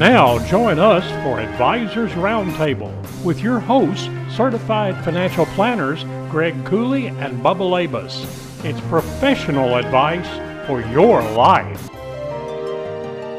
Now, join us for Advisors Roundtable with your hosts, certified financial planners Greg Cooley and Bubba Labus. It's professional advice for your life.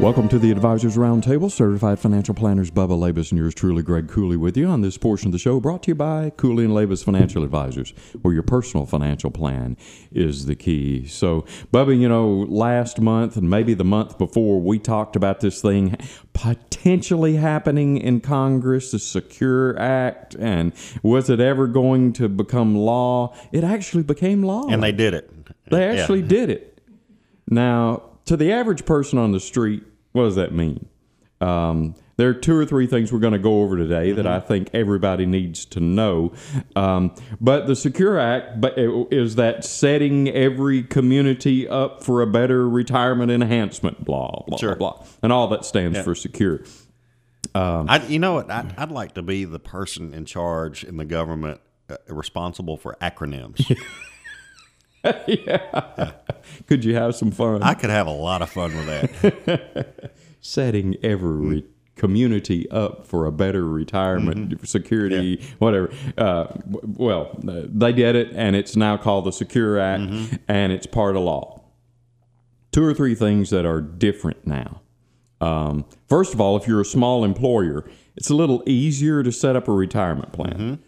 Welcome to the Advisors Roundtable. Certified financial planners Bubba Labus and yours truly, Greg Cooley, with you on this portion of the show brought to you by Cooley and Labus Financial Advisors, where your personal financial plan is the key. So, Bubba, you know, last month and maybe the month before, we talked about this thing potentially happening in Congress, the Secure Act, and was it ever going to become law? It actually became law. And they did it. They Yeah. actually did it. Now, to the average person on the street, what does that mean? Um, there are two or three things we're going to go over today that I think everybody needs to know. Um, but the Secure Act is that setting every community up for a better retirement enhancement, blah, blah, Sure. blah. And all that stands for secure. I, you know what? I'd, I'd like to be the person in charge in the government uh, responsible for acronyms. Could you have some fun? I could have a lot of fun with that. setting every community up for a better retirement security whatever. Uh, well uh, they did it and it's now called the secure act and it's part of law. Two or three things that are different now. Um, first of all if you're a small employer it's a little easier to set up a retirement plan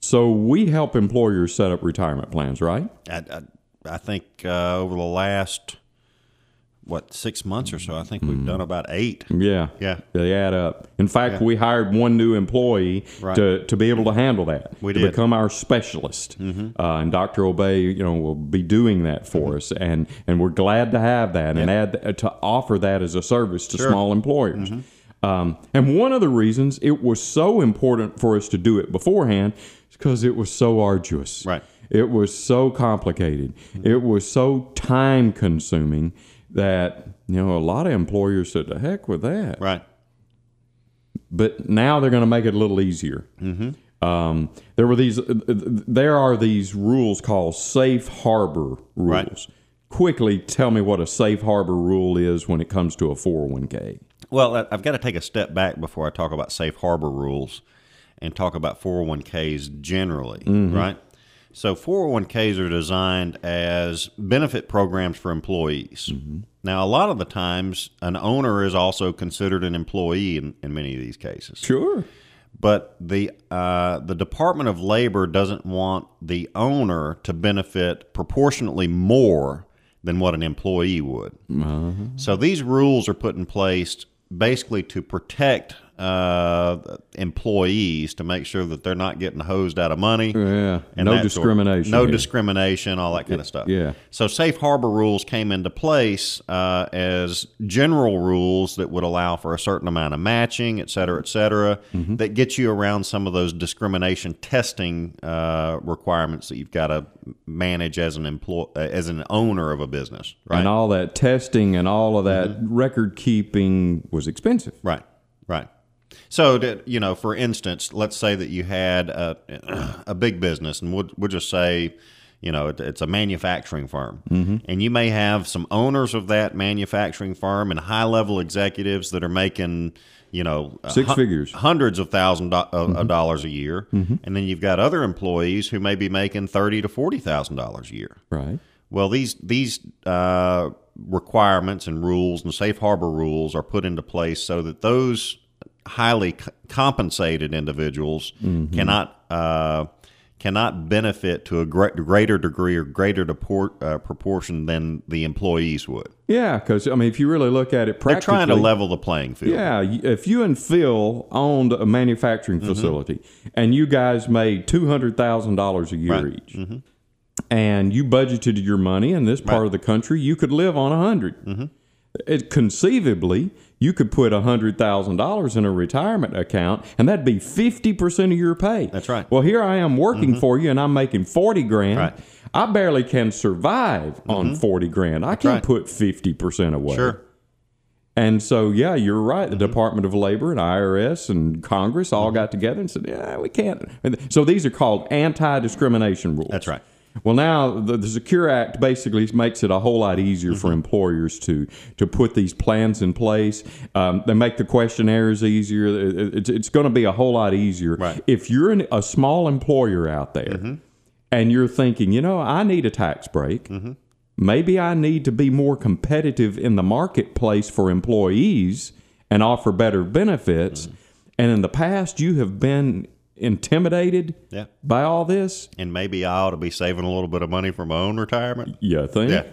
so we help employers set up retirement plans right I, I, I think uh, over the last what six months or so, I think we've done about eight. Yeah. Yeah. They add up. In fact, we hired one new employee Right. to, to be able to handle that. We to did. become our specialist. Uh, and Dr. Obey, you know, will be doing that for us. And, and we're glad to have that and add uh, to offer that as a service to small employers. Um, and one of the reasons it was so important for us to do it beforehand because it was so arduous. Right. It was so complicated. It was so time consuming that you know a lot of employers said, "The heck with that." Right. But now they're going to make it a little easier. Mm-hmm. Um, there were these. uh, There are these rules called safe harbor rules. Right. Quickly, tell me what a safe harbor rule is when it comes to a four hundred one k. Well, I've got to take a step back before I talk about safe harbor rules and talk about 401ks generally, mm-hmm. right? So 401ks are designed as benefit programs for employees. Mm-hmm. Now, a lot of the times, an owner is also considered an employee in, in many of these cases. Sure. But the uh, the Department of Labor doesn't want the owner to benefit proportionately more than what an employee would. Mm-hmm. So these rules are put in place basically to protect uh, employees to make sure that they're not getting hosed out of money. Yeah. and no that sort- discrimination. no here. discrimination, all that kind of stuff. yeah. So safe harbor rules came into place uh, as general rules that would allow for a certain amount of matching, et cetera, et cetera, Mm-hmm. that get you around some of those discrimination testing uh, requirements that you've got to manage as an employ uh, as an owner of a business, right? And all that testing and all of that Mm-hmm. record keeping was expensive. Right, right. So, that, you know, for instance, let's say that you had a, a big business, and we'll, we'll just say, you know, it, it's a manufacturing firm, mm-hmm. and you may have some owners of that manufacturing firm and high level executives that are making, you know, Six hun- figures. hundreds of thousands do- of of dollars a year, mm-hmm. and then you've got other employees who may be making thirty to forty thousand dollars a year. Right. Well, these these uh, requirements and rules and safe harbor rules are put into place so that those highly c- compensated individuals cannot uh, cannot benefit to a gre- greater degree or greater deport, uh, proportion than the employees would. Yeah, because I mean, if you really look at it, They're trying to level the playing field. Yeah, if you and Phil owned a manufacturing Mm-hmm. facility and you guys made two hundred thousand dollars a year Right. Mm-hmm. each, and you budgeted your money in this part of the country, you could live on a 100 Mm-hmm. it, conceivably, you could put $100,000 in a retirement account and that'd be 50% of your pay. That's right. Well, here I am working mm-hmm. for you and I'm making 40 grand. Right. I barely can survive mm-hmm. on 40 grand. I can't right. put 50% away. Sure. And so, yeah, you're right. The mm-hmm. Department of Labor and IRS and Congress all got together and said, yeah, we can't. So these are called anti discrimination rules. That's right. Well, now the, the Secure Act basically makes it a whole lot easier Mm-hmm. for employers to to put these plans in place. Um, they make the questionnaires easier. It- It's, it's going to be a whole lot easier Right. Mm-hmm. if you're an, a small employer out there and you're thinking, you know, I need a tax break. Mm-hmm. Maybe I need to be more competitive in the marketplace for employees and offer better benefits. Mm-hmm. And in the past, you have been intimidated Yeah. by all this. And maybe I ought to be saving a little bit of money for my own retirement. You think? Yeah.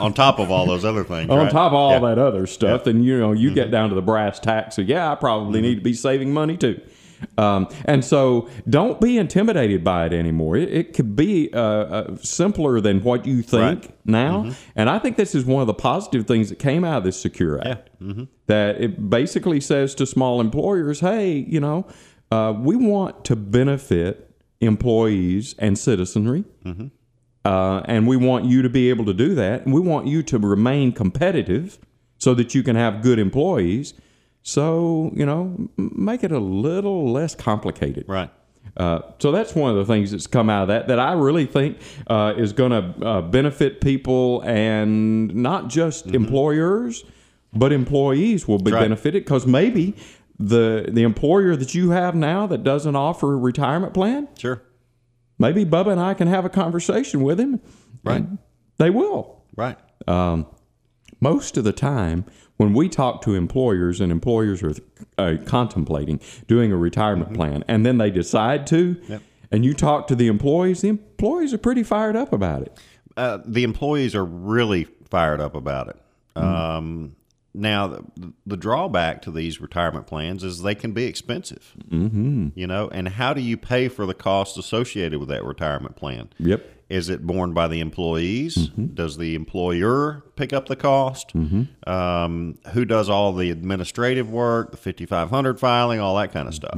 On top of all those other things. on right? top of all Yeah. Mm-hmm. that other stuff, then you know you get down to the brass tacks. So yeah, I probably need to be saving money too. Um, and so don't be intimidated by it anymore. It, it could be uh, uh, simpler than what you think Right. now. And I think this is one of the positive things that came out of this Secure Act. That it basically says to small employers, hey, you know, uh, we want to benefit employees and citizenry. Uh, and we want you to be able to do that. And we want you to remain competitive so that you can have good employees. So, you know, make it a little less complicated. Right. Uh, so that's one of the things that's come out of that that I really think uh, is going to uh, benefit people and not just employers, but employees will be Mm-hmm. right. benefited because maybe the the employer that you have now that doesn't offer a retirement plan, Sure. maybe Bubba and I can have a conversation with him. Right. They will. Right. Most of the time, when we talk to employers and employers are uh, contemplating doing a retirement plan and then they decide to, Mm-hmm. Yep. and you talk to the employees, the employees are pretty fired up about it. Uh, the employees are really fired up about it. Um, now, the, the drawback to these retirement plans is they can be expensive. Mm-hmm. You know, and how do you pay for the costs associated with that retirement plan? Yep. Is it borne by the employees? Does the employer pick up the cost? Um, who does all the administrative work, the 5500 filing, all that kind of stuff?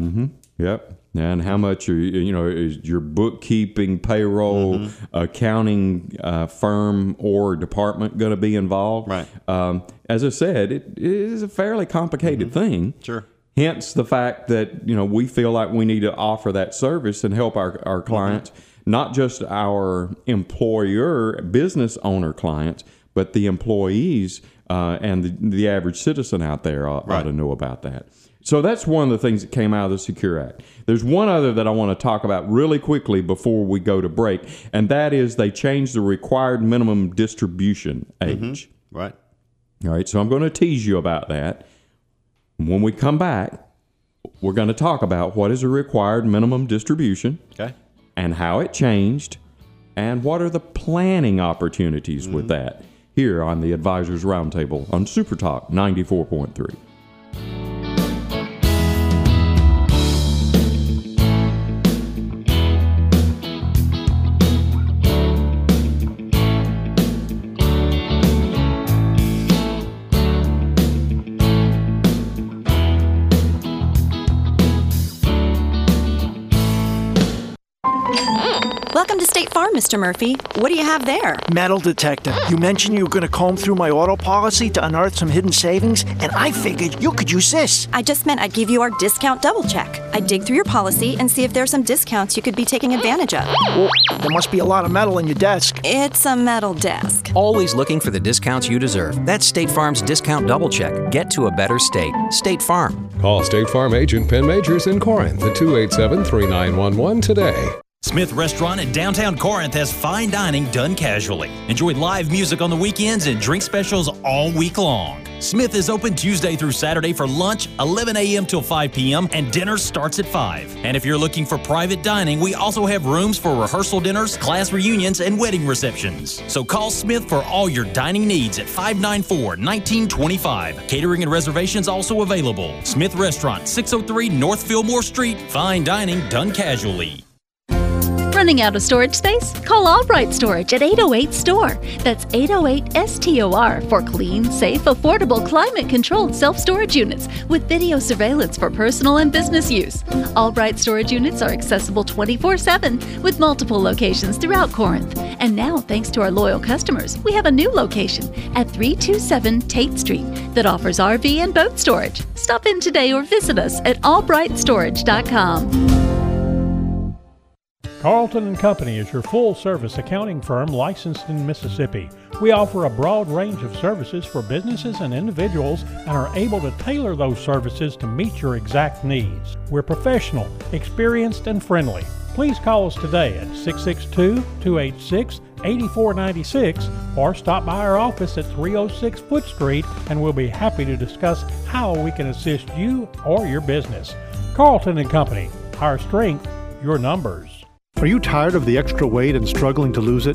Yep. And how much are you, you know is your bookkeeping, payroll, Mm-hmm. accounting uh, firm or department going to be involved? Right. Um, as I said, it, it is a fairly complicated thing. Mm-hmm. Sure. Hence the fact that you know we feel like we need to offer that service and help our, our clients, not just our employer business owner clients, but the employees uh, and the, the average citizen out there ought, ought to know about that. So that's one of the things that came out of the Secure Act. There's one other that I want to talk about really quickly before we go to break, and that is they changed the required minimum distribution mm-hmm. age. Right. All right, so I'm going to tease you about that. When we come back, we're going to talk about what is a required minimum distribution Okay. and how it changed and what are the planning opportunities with mm-hmm. that here on the Advisors Roundtable on Super Talk 94.3. Mr. Murphy. What do you have there? Metal detector. You mentioned you were going to comb through my auto policy to unearth some hidden savings, and I figured you could use this. I just meant I'd give you our discount double check. I'd dig through your policy and see if there's some discounts you could be taking advantage of. Well, there must be a lot of metal in your desk. It's a metal desk. Always looking for the discounts you deserve. That's State Farm's discount double check. Get to a better state. State Farm. Call State Farm agent Penn Majors in Corinth at 287 3911 today. Smith Restaurant in downtown Corinth has fine dining done casually. Enjoy live music on the weekends and drink specials all week long. Smith is open Tuesday through Saturday for lunch, 11 a.m. till 5 p.m., and dinner starts at 5. And if you're looking for private dining, we also have rooms for rehearsal dinners, class reunions, and wedding receptions. So call Smith for all your dining needs at 594 1925. Catering and reservations also available. Smith Restaurant, 603 North Fillmore Street. Fine dining done casually. Running out of storage space? Call Albright Storage at 808 STORE. That's 808 STOR for clean, safe, affordable, climate controlled self storage units with video surveillance for personal and business use. Albright Storage units are accessible 24 7 with multiple locations throughout Corinth. And now, thanks to our loyal customers, we have a new location at 327 Tate Street that offers RV and boat storage. Stop in today or visit us at albrightstorage.com. Carlton and Company is your full service accounting firm licensed in Mississippi. We offer a broad range of services for businesses and individuals and are able to tailor those services to meet your exact needs. We're professional, experienced, and friendly. Please call us today at 662 286 8496 or stop by our office at 306 Foot Street and we'll be happy to discuss how we can assist you or your business. Carlton and Company, our strength, your numbers. Are you tired of the extra weight and struggling to lose it?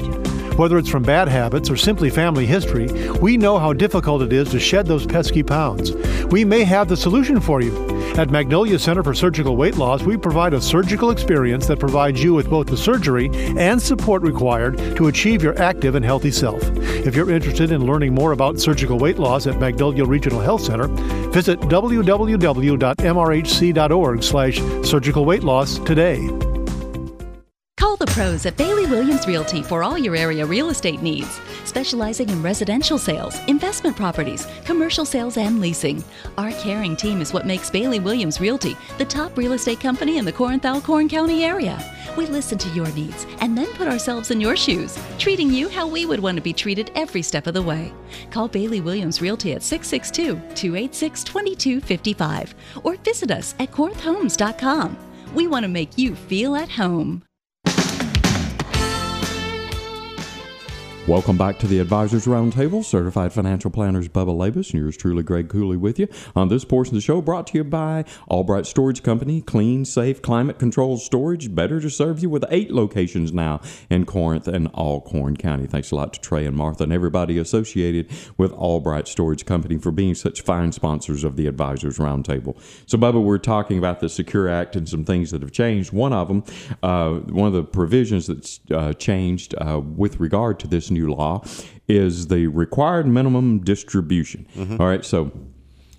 Whether it's from bad habits or simply family history, we know how difficult it is to shed those pesky pounds. We may have the solution for you. At Magnolia Center for Surgical Weight Loss, we provide a surgical experience that provides you with both the surgery and support required to achieve your active and healthy self. If you're interested in learning more about surgical weight loss at Magnolia Regional Health Center, visit www.mrhc.org slash surgical weight loss today. Pros at Bailey Williams Realty for all your area real estate needs, specializing in residential sales, investment properties, commercial sales, and leasing. Our caring team is what makes Bailey Williams Realty the top real estate company in the Corinth Alcorn County area. We listen to your needs and then put ourselves in your shoes, treating you how we would want to be treated every step of the way. Call Bailey Williams Realty at 662 286 2255 or visit us at corinthhomes.com. We want to make you feel at home. Welcome back to the Advisors Roundtable. Certified financial planners Bubba Labus and yours truly, Greg Cooley, with you on this portion of the show. Brought to you by Albright Storage Company. Clean, safe, climate controlled storage. Better to serve you with eight locations now in Corinth and Alcorn County. Thanks a lot to Trey and Martha and everybody associated with Albright Storage Company for being such fine sponsors of the Advisors Roundtable. So, Bubba, we're talking about the Secure Act and some things that have changed. One of them, uh, one of the provisions that's uh, changed uh, with regard to this new law is the required minimum distribution. Mm-hmm. All right, so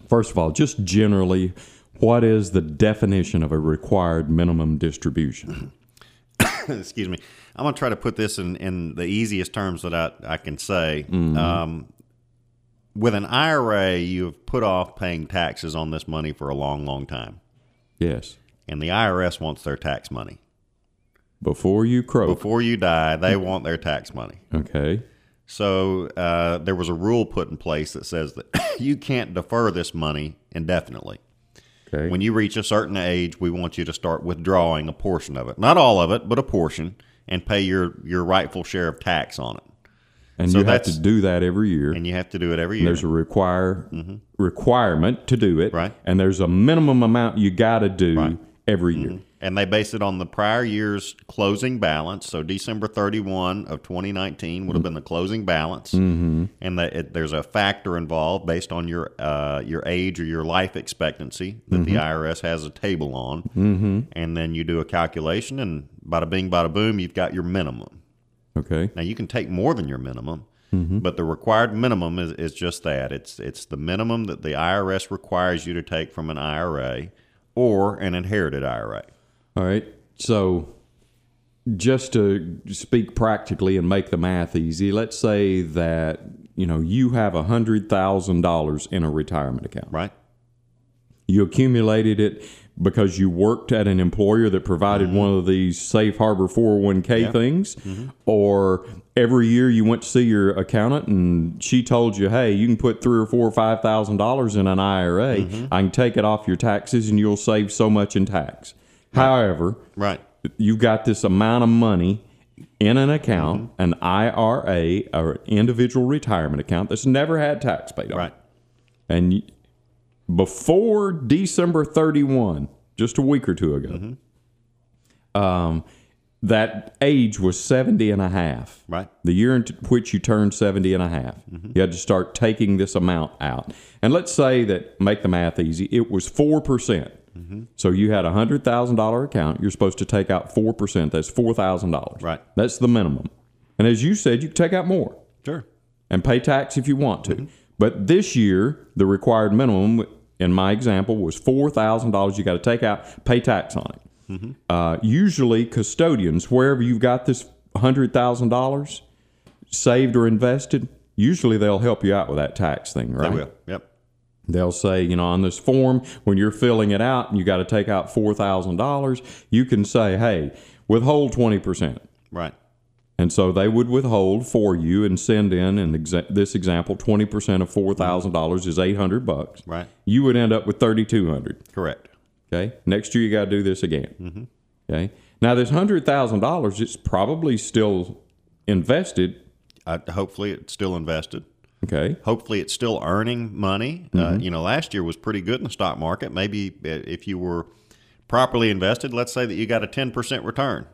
first of all, just generally, what is the definition of a required minimum distribution? Excuse me. I'm going to try to put this in, in the easiest terms that I, I can say. Mhm. Um, with an IRA, you've put off paying taxes on this money for a long, long time. Yes. And the IRS wants their tax money. Before you croak. Before you die, they want their tax money. Okay. So uh, there was a rule put in place that says that you can't defer this money indefinitely. Okay. When you reach a certain age, we want you to start withdrawing a portion of it, not all of it, but a portion, and pay your your rightful share of tax on it. And So you have to do that every year. And you have to do it every And year. there's a require Mhm. requirement to do it. Right. And there's a minimum amount you got to do every year. And they base it on the prior year's closing balance. So December 31 of 2019 would have been the closing balance, Mhm. and that it, there's a factor involved based on your uh, your age or your life expectancy that the Mhm. IRS has a table on, Mhm. and then you do a calculation, and bada bing, bada boom, you've got your minimum. Okay. Now you can take more than your minimum, Mhm. but the required minimum is, is just that. It's it's the minimum that the IRS requires you to take from an IRA or an inherited IRA. All right. So, just to speak practically and make the math easy, let's say that you know you have a hundred thousand dollars in a retirement account. Right. You accumulated it because you worked at an employer that provided one of these safe harbor 401k Mm-hmm. Yeah. things, Mhm. or every year you went to see your accountant and she told you, "Hey, you can put three or four or five thousand dollars in an IRA. Mm-hmm. I can take it off your taxes and you'll save so much in tax." However, Right. you've got this amount of money in an account, Mm-hmm. an IRA or individual retirement account that's never had tax paid on. Right. And before December 31, just a week or two ago, Mm-hmm. um, that age was 70 and a half. Right. The year in which you turned 70 and a half. Mm-hmm. You had to start taking this amount out. And let's say that, make the math easy, it was 4%. Percent So you had a hundred thousand dollar account. You're supposed to take out four percent. That's four thousand dollars. Right. That's the minimum. And as you said, you can take out more Sure. and pay tax if you want to. Mm-hmm. But this year, the required minimum in my example was four thousand dollars. You got to take out, pay tax on it. Mm-hmm. Uh, usually, custodians, wherever you've got this hundred thousand dollars saved or invested, usually they'll help you out with that tax thing, right? They will. Yep. They'll say, you know, on this form, when you're filling it out and you got to take out $4,000, you can say, hey, withhold 20%. Right. And so they would withhold for you and send in, in exa- this example, 20% of $4,000 is 800 bucks. Right. You would end up with 3200 Correct. Okay. Next year, you got to do this again. Okay. Now, this $100,000, it's probably still invested. Uh, hopefully, it's still invested. Okay. Hopefully, it's still earning money. Uh, Mhm. you know, last year was pretty good in the stock market. Maybe uh, if you were properly invested, let's say that you got a ten percent return.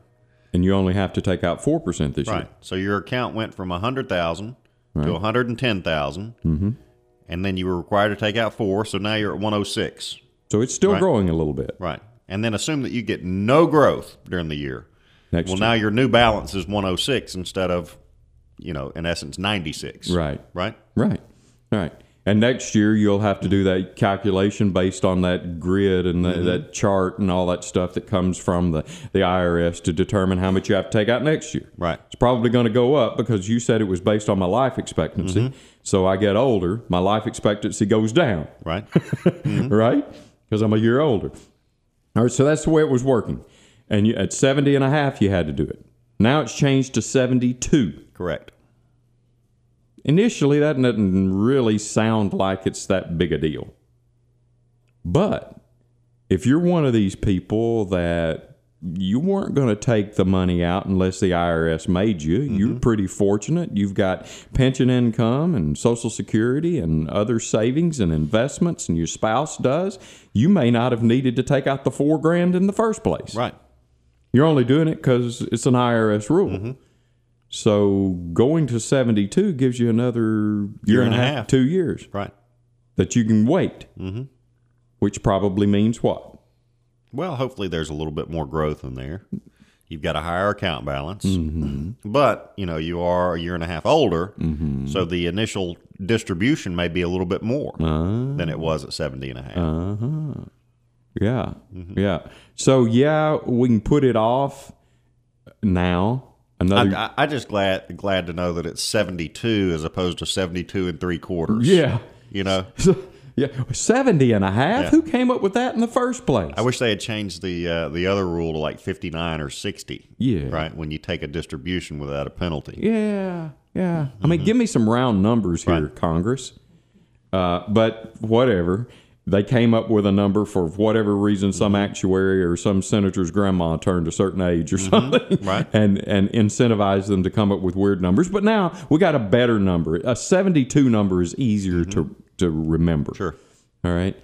And you only have to take out 4% this Right. year. So your account went from a hundred thousand Right. to a hundred and ten thousand, Mm-hmm. and then you were required to take out four. So now you're at one hundred six. So it's still Right. growing a little bit. Right. And then assume that you get no growth during the year. Next well, year. now your new balance is 106 instead of, you know, in essence, 96. Right. Right. Right. Right. And next year you'll have to do that calculation based on that grid and the, Mhm. that chart and all that stuff that comes from the, the IRS to determine how much you have to take out next year. Right. It's probably going to go up because you said it was based on my life expectancy. Mhm. So I get older, my life expectancy goes down. Right. right? Because I'm a year older. All right, so that's the way it was working. And you, at 70 and a half, you had to do it. Now it's changed to 72. Correct. Initially, that doesn't really sound like it's that big a deal. But if you're one of these people that you weren't going to take the money out unless the IRS made you, you're mm-hmm. pretty fortunate. You've got pension income and Social Security and other savings and investments, and your spouse does. You may not have needed to take out the four grand in the first place. Right. You're only doing it because it's an IRS rule. Mm-hmm. So going to 72 gives you another year, and a half, two years. Right. That you can wait, Mhm. which probably means what? Well, hopefully there's a little bit more growth in there. You've got a higher account balance, Mm-hmm. but you know you are a year and a half older, Mm-hmm. so the initial distribution may be a little bit more Uh, than it was at 70 and a half. uh-huh. Yeah. Yeah. So, yeah, we can put it off now. Another. I, I, just glad glad to know that it's 72 as opposed to 72 and three quarters. Yeah. You know, yeah. 70 and a half? Yeah. Who came up with that in the first place? I wish they had changed the uh, the other rule to like 59 or 60. Yeah. Right. When you take a distribution without a penalty. Yeah, yeah. I mean, give me some round numbers here, Congress. Uh, but whatever. They came up with a number for whatever reason, some mm-hmm. actuary or some senator's grandma turned a certain age or mm-hmm. something, Right. And and incentivized them to come up with weird numbers. But now we got a better number. A seventy-two number is easier mm-hmm. to to remember. Sure. All right.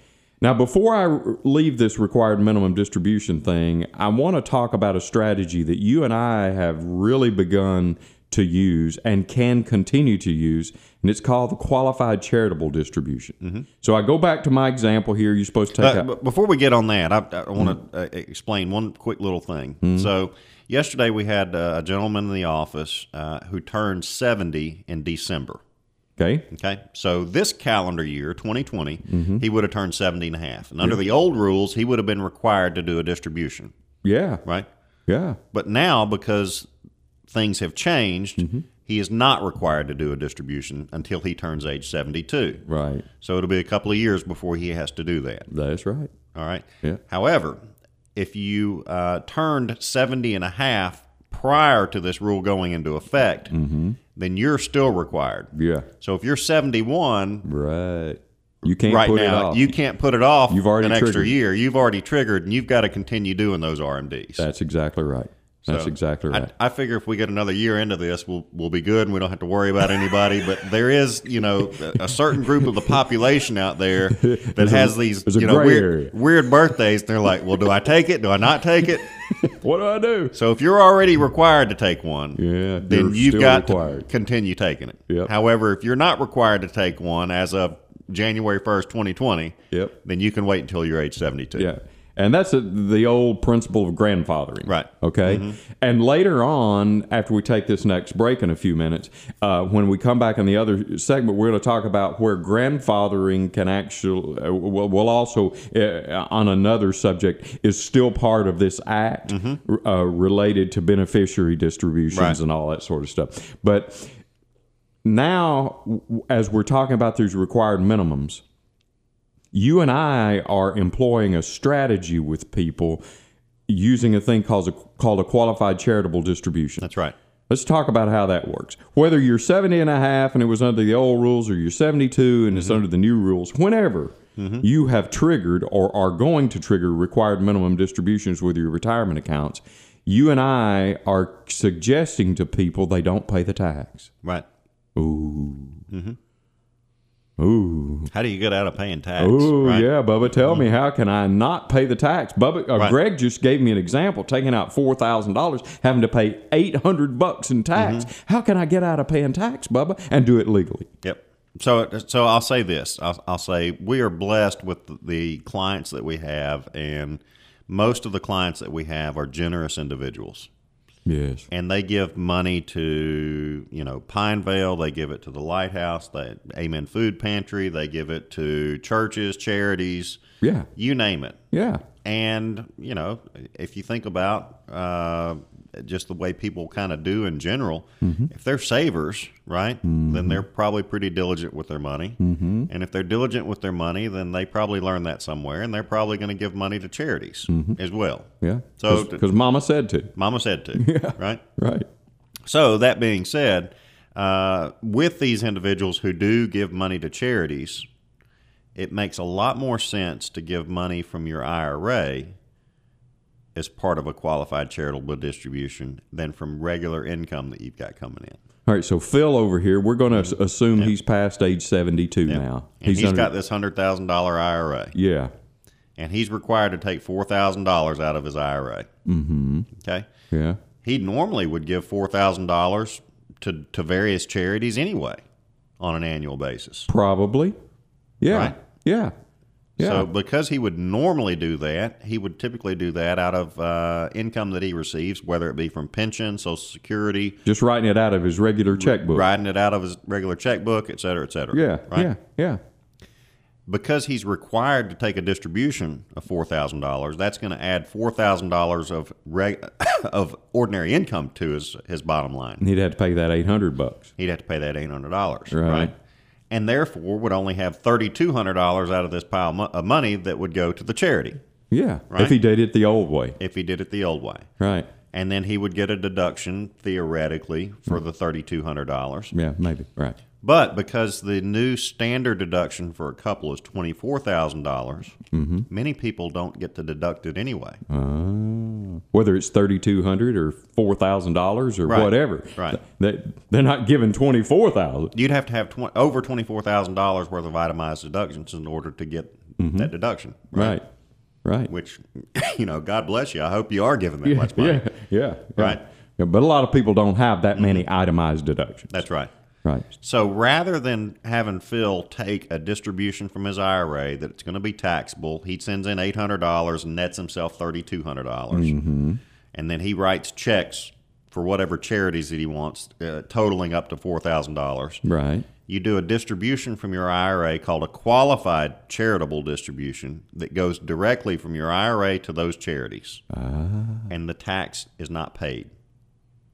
Now, before i leave this required minimum distribution thing, I want to talk about a strategy that you and I have really begun to use and can continue to use, and it's called the qualified charitable distribution. So I go back to my example here. You're supposed to take Uh, out. before we get on that, I, I want to uh, explain one quick little thing. Mhm. So, yesterday we had uh, a gentleman in the office uh, who turned 70 in December. Okay. Okay. So, this calendar year, 2020, Mhm. he would have turned 70 and a half. And under Yeah. the old rules, he would have been required to do a distribution. Yeah. Right? Yeah. But now, because things have changed, Mm-hmm. He is not required to do a distribution until he turns age 72. Right. So it'll be a couple of years before he has to do that. That's right. All right. Yeah. However, if you uh, turned 70 and a half prior to this rule going into effect, Mm-hmm. then you're still required. Yeah. So if you're 71, Right. You can't right put now, it off. you can't put it off You've already an extra year. You've already triggered, and you've got to continue doing those RMDs. That's exactly right. That's So, exactly right. I, I figure if we get another year into this, we'll we'll be good and we don't have to worry about anybody. but there is, you know, a, a certain group of the population out there that There's a- has these, you know, weird, area. weird birthdays. They're like, well, do I take it? Do I not take it? what do I do? So if you're already required to take one, yeah, then you've got required. to continue taking it. Yep. However, if you're not required to take one as of January 1st, 2020, Yep. then you can wait until you're age 72. Yeah. And that's a, the old principle of grandfathering. Right. Okay. And later on, after we take this next break in a few minutes, uh, when we come back in the other segment, we're going to talk about where grandfathering can actually, uh, will, will also, uh, on another subject, is still part of this act uh, related to beneficiary distributions Right. and all that sort of stuff. But now, as we're talking about these required minimums, you and I are employing a strategy with people using a thing called a, called a qualified charitable distribution. That's right. Let's talk about how that works. Whether you're 70 and a half and it was under the old rules or you're 72 and it's mm-hmm. under the new rules, whenever mm-hmm. you have triggered or are going to trigger required minimum distributions with your retirement accounts, you and I are suggesting to people they don't pay the tax. Right. Ooh. Mm-hmm. Ooh. How do you get out of paying tax? Oh right? yeah, Bubba. Tell me, how can I not pay the tax? Bubba, uh, Right. Greg just gave me an example, taking out four thousand dollars, having to pay eight hundred bucks in tax. Mm-hmm. How can I get out of paying tax, Bubba, and do it legally? Yep. So, so I'll say this. I'll, I'll say we are blessed with the clients that we have, and most of the clients that we have are generous individuals, Yes. and they give money to you know Pinevale. They give it to the Lighthouse, the Amen Food Pantry. They give it to churches, charities, Yeah. you name it. Yeah. And you know, if you think about uh, just the way people kind of do in general, if they're savers, right, then they're probably pretty diligent with their money. Mm-hmm. And if they're diligent with their money, then they probably learned that somewhere, and they're probably going to give money to charities as well. Yeah. So- because Mama said to. Mama said to, Yeah. right? Right. So that being said, uh, with these individuals who do give money to charities, it makes a lot more sense to give money from your IRA as part of a qualified charitable distribution than from regular income that you've got coming in. All right. So Phil over here, we're going to assume he's past age seventy-two now. And he's under- got this hundred thousand dollar IRA, Yeah. and he's required to take four thousand dollars out of his IRA. Mm-hmm. Okay, Yeah. he normally would give four thousand dollars to to various charities anyway on an annual basis. Probably. Yeah. Right. Yeah. Yeah. So, because he would normally do that, he would typically do that out of uh, income that he receives, whether it be from pension, Social Security, Just writing it out of his regular checkbook. writing it out of his regular checkbook, et cetera, et cetera. Yeah. Right? Yeah. Yeah. Because he's required to take a distribution of four thousand dollars, that's going to add four thousand dollars of reg- of ordinary income to his his bottom line. And he'd have to pay that eight hundred bucks. He'd have to pay that eight hundred dollars, Right. right? And therefore, would only have thirty two hundred dollars out of this pile of money that would go to the charity Yeah. Right. If he did it the old way. if he did it the old way. Right. and then he would get a deduction theoretically for hmm. the thirty-two hundred dollars. Yeah. Maybe. Right. But because the new standard deduction for a couple is twenty-four thousand dollars, Mm-hmm. many people don't get to deduct it anyway. Uh, whether it's thirty two hundred or four thousand dollars or Right. whatever. Right. They, they're not giving twenty four thousand. You'd have to have tw- over twenty-four thousand dollars worth of itemized deductions in order to get that deduction. Mm-hmm. Right. Right. Which, you know, God bless you. I hope you are giving that much money. Yeah. Yeah. yeah. Right. Yeah, but a lot of people don't have that many itemized deductions. That's right. Right. So rather than having Phil take a distribution from his IRA that it's going to be taxable, he sends in eight hundred dollars and nets himself thirty two hundred dollars, Mm-hmm. and then he writes checks for whatever charities that he wants, uh, totaling up to four thousand dollars. Right. You do a distribution from your IRA called a qualified charitable distribution that goes directly from your IRA to those charities, Ah. and the tax is not paid.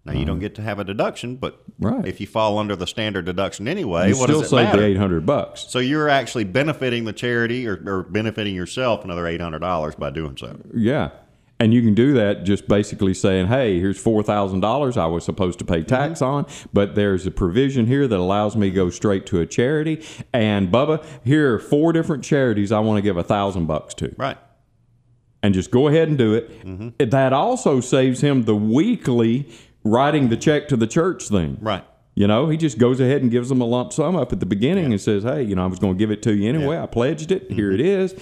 Now you don't get to have a deduction, but Right. if you fall under the standard deduction anyway, You what still does it save matter? the eight hundred bucks. So you're actually benefiting the charity or, or benefiting yourself another eight hundred dollars by doing so. Yeah. And you can do that just basically saying, hey, here's $4,000 I was supposed to pay mm-hmm. tax on, but there's a provision here that allows me to go straight to a charity. And Bubba, here are four different charities I want to give a thousand bucks to. Right. And just go ahead and do it. Mm-hmm. That also saves him the weekly writing the check to the church thing. Right. You know, he just goes ahead and gives them a lump sum up at the beginning and says, hey, you know, I was going to give it to you anyway. Yeah. I pledged it. Here mm-hmm. it is.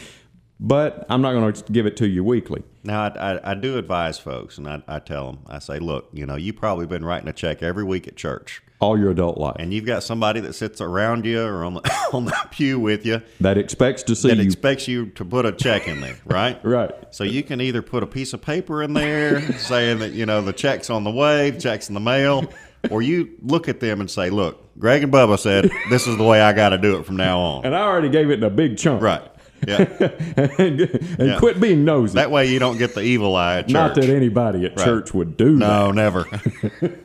but I'm not going to give it to you weekly. Now, I, I, I do advise folks, and I, I tell them, I say, look, you know, you've probably been writing a check every week at church. All your adult life. And you've got somebody that sits around you or on the, on the pew with you that expects to see that you. expects you to put a check in there, right? right. So you can either put a piece of paper in there saying that, you know, the check's on the way, the check's in the mail, or you look at them and say, look, Greg and Bubba said this is the way I got to do it from now on. And I already gave it in a big chunk. Right. Yeah. and and Yeah. quit being nosy. That way you don't get the evil eye at church. Not that anybody at Right. church would do that. No, that. never.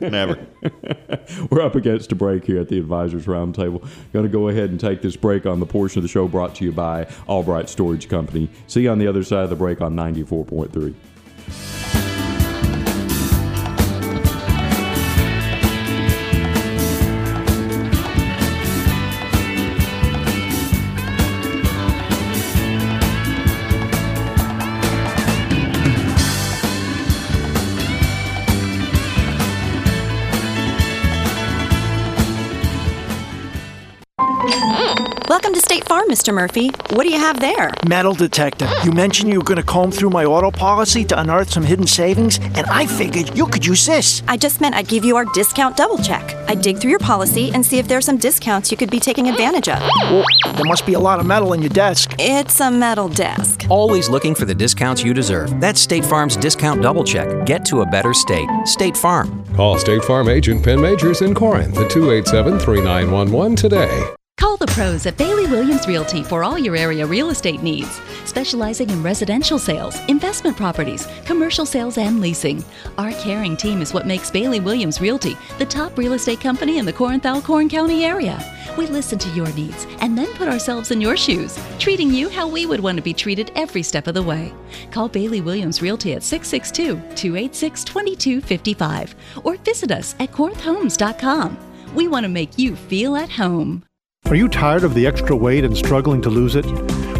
never. We're up against a break here at the Advisors Roundtable. Going to go ahead and take this break on the portion of the show brought to you by Albright Storage Company. See you on the other side of the break on 94.3. Welcome to State Farm, Mr. Murphy. What do you have there? Metal detector. You mentioned you were going to comb through my auto policy to unearth some hidden savings, and I figured you could use this. I just meant I'd give you our discount double check. I'd dig through your policy and see if there's some discounts you could be taking advantage of. Well, there must be a lot of metal in your desk. It's a metal desk. Always looking for the discounts you deserve. That's State Farm's discount double check. Get to a better state. State Farm. Call State Farm agent Penn Majors in Corinth at 287 3911 today. Call the pros at Bailey Williams Realty for all your area real estate needs, specializing in residential sales, investment properties, commercial sales, and leasing. Our caring team is what makes Bailey Williams Realty the top real estate company in the Corinth Alcorn County area. We listen to your needs and then put ourselves in your shoes, treating you how we would want to be treated every step of the way. Call Bailey Williams Realty at 662 286 2255 or visit us at corinthhomes.com. We want to make you feel at home. Are you tired of the extra weight and struggling to lose it?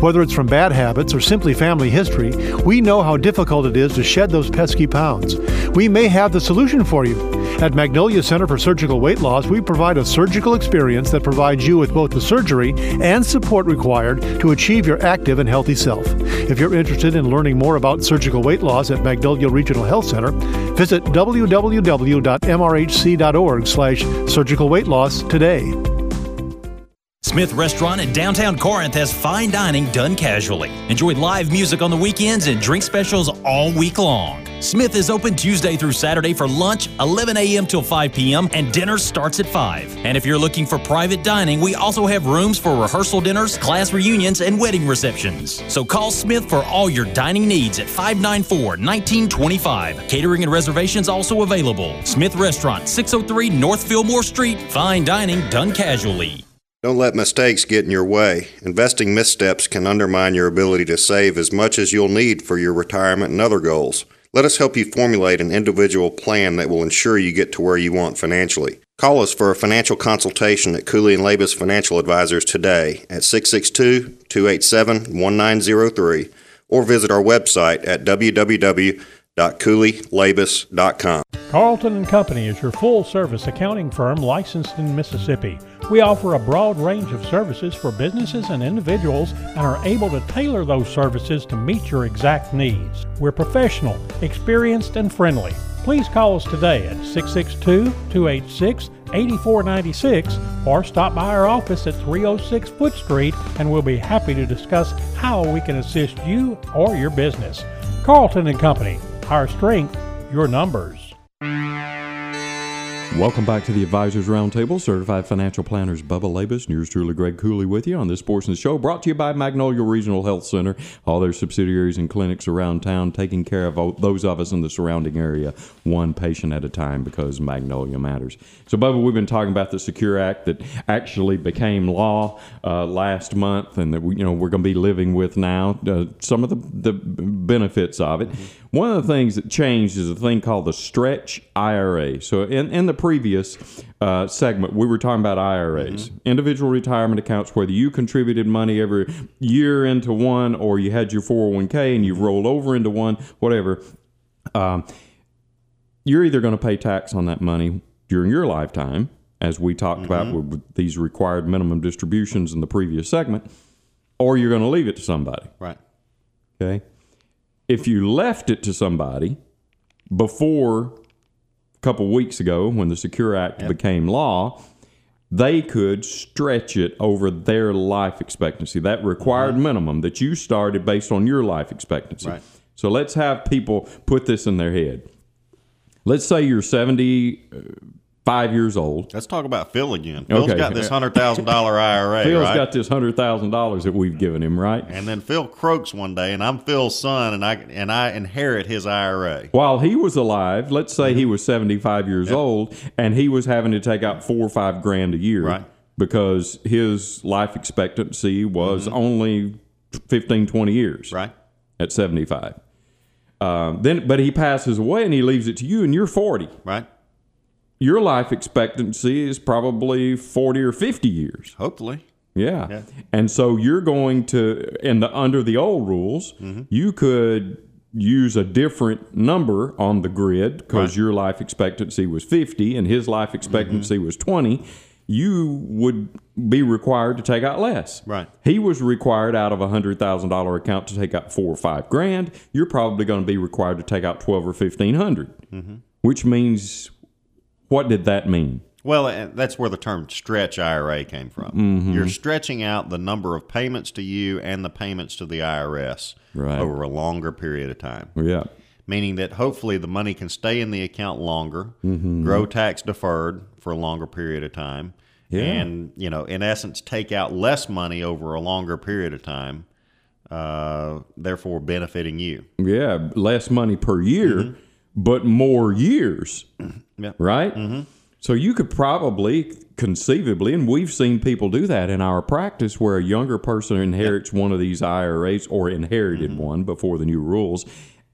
Whether it's from bad habits or simply family history, we know how difficult it is to shed those pesky pounds. We may have the solution for you. At Magnolia Center for Surgical Weight Loss, we provide a surgical experience that provides you with both the surgery and support required to achieve your active and healthy self. If you're interested in learning more about surgical weight loss at Magnolia Regional Health Center, visit www.mrhc.org slash surgical weight loss today. Smith Restaurant in downtown Corinth has fine dining done casually. Enjoy live music on the weekends and drink specials all week long. Smith is open Tuesday through Saturday for lunch, 11 a.m. till 5 p.m., and dinner starts at 5. And if you're looking for private dining, we also have rooms for rehearsal dinners, class reunions, and wedding receptions. So call Smith for all your dining needs at 594 1925. Catering and reservations also available. Smith Restaurant, 603 North Fillmore Street. Fine dining done casually. Don't let mistakes get in your way. Investing missteps can undermine your ability to save as much as you'll need for your retirement and other goals. Let us help you formulate an individual plan that will ensure you get to where you want financially. Call us for a financial consultation at Cooley and Labus Financial Advisors today at 662-287-1903 or visit our website at www.cooleylabus.com. Carlton and Company is your full service accounting firm licensed in Mississippi. We offer a broad range of services for businesses and individuals and are able to tailor those services to meet your exact needs. We're professional, experienced, and friendly. Please call us today at 662 286 8496 or stop by our office at 306 Foot Street and we'll be happy to discuss how we can assist you or your business. Carlton and Company, our strength, your numbers. Welcome back to the Advisors Roundtable. Certified financial planners Bubba Labus and yours truly, Greg Cooley, with you on this portion of the show. Brought to you by Magnolia Regional Health Center, all their subsidiaries and clinics around town, taking care of those of us in the surrounding area, one patient at a time, because Magnolia matters. So, Bubba, we've been talking about the Secure Act that actually became law uh, last month, and that we, you know we're going to be living with now. Uh, some of the the benefits of it. One of the things that changed is a thing called the Stretch IRA. So, in, in the previous uh, segment, we were talking about IRAs, individual retirement accounts, whether you contributed money every year into one or you had your 401k and you've rolled over into one, whatever. Um, you're either going to pay tax on that money during your lifetime, as we talked about with, with these required minimum distributions in the previous segment, or you're going to leave it to somebody. Right. Okay. If you left it to somebody before a couple weeks ago when the Secure Act became law, they could stretch it over their life expectancy, that required mm-hmm. minimum that you started based on your life expectancy. Right. So let's have people put this in their head. Let's say you're uh, 75 years old. Let's talk about Phil again. Phil's Okay. got this hundred thousand dollar IRA, Phil's right? got this $100,000 that we've given him, right? and then Phil croaks one day, and I'm Phil's son, and I and I inherit his IRA. While he was alive, let's say Mm-hmm. he was 75 years old and he was having to take out four or five grand a year Right. because his life expectancy was only 15, 20 years Mm-hmm. Right. at 75. Um, then, but he passes away and he leaves it to you, and you're 40. Right. Your life expectancy is probably 40 or 50 years. Hopefully. Yeah. Yeah. And so you're going to, and the, under the old rules, Mm-hmm. you could use a different number on the grid because Right. your life expectancy was 50 and his life expectancy Mm-hmm. was 20. You would be required to take out less. Right. He was required out of a hundred thousand dollar account to take out four or five grand. You're probably going to be required to take out twelve or fifteen hundred, Mm-hmm. which means what did that mean? Well, that's where the term stretch IRA came from. Mm-hmm. You're stretching out the number of payments to you and the payments to the IRS Right. over a longer period of time. Yeah. Meaning that hopefully the money can stay in the account longer, Mm-hmm. grow tax deferred for a longer period of time, Yeah. and you know, in essence, take out less money over a longer period of time, uh, therefore benefiting you. Yeah, less money per year, but more years, Yeah. right? Mm-hmm. So you could probably conceivably, and we've seen people do that in our practice, where a younger person inherits one of these IRAs or inherited mm-hmm. one before the new rules.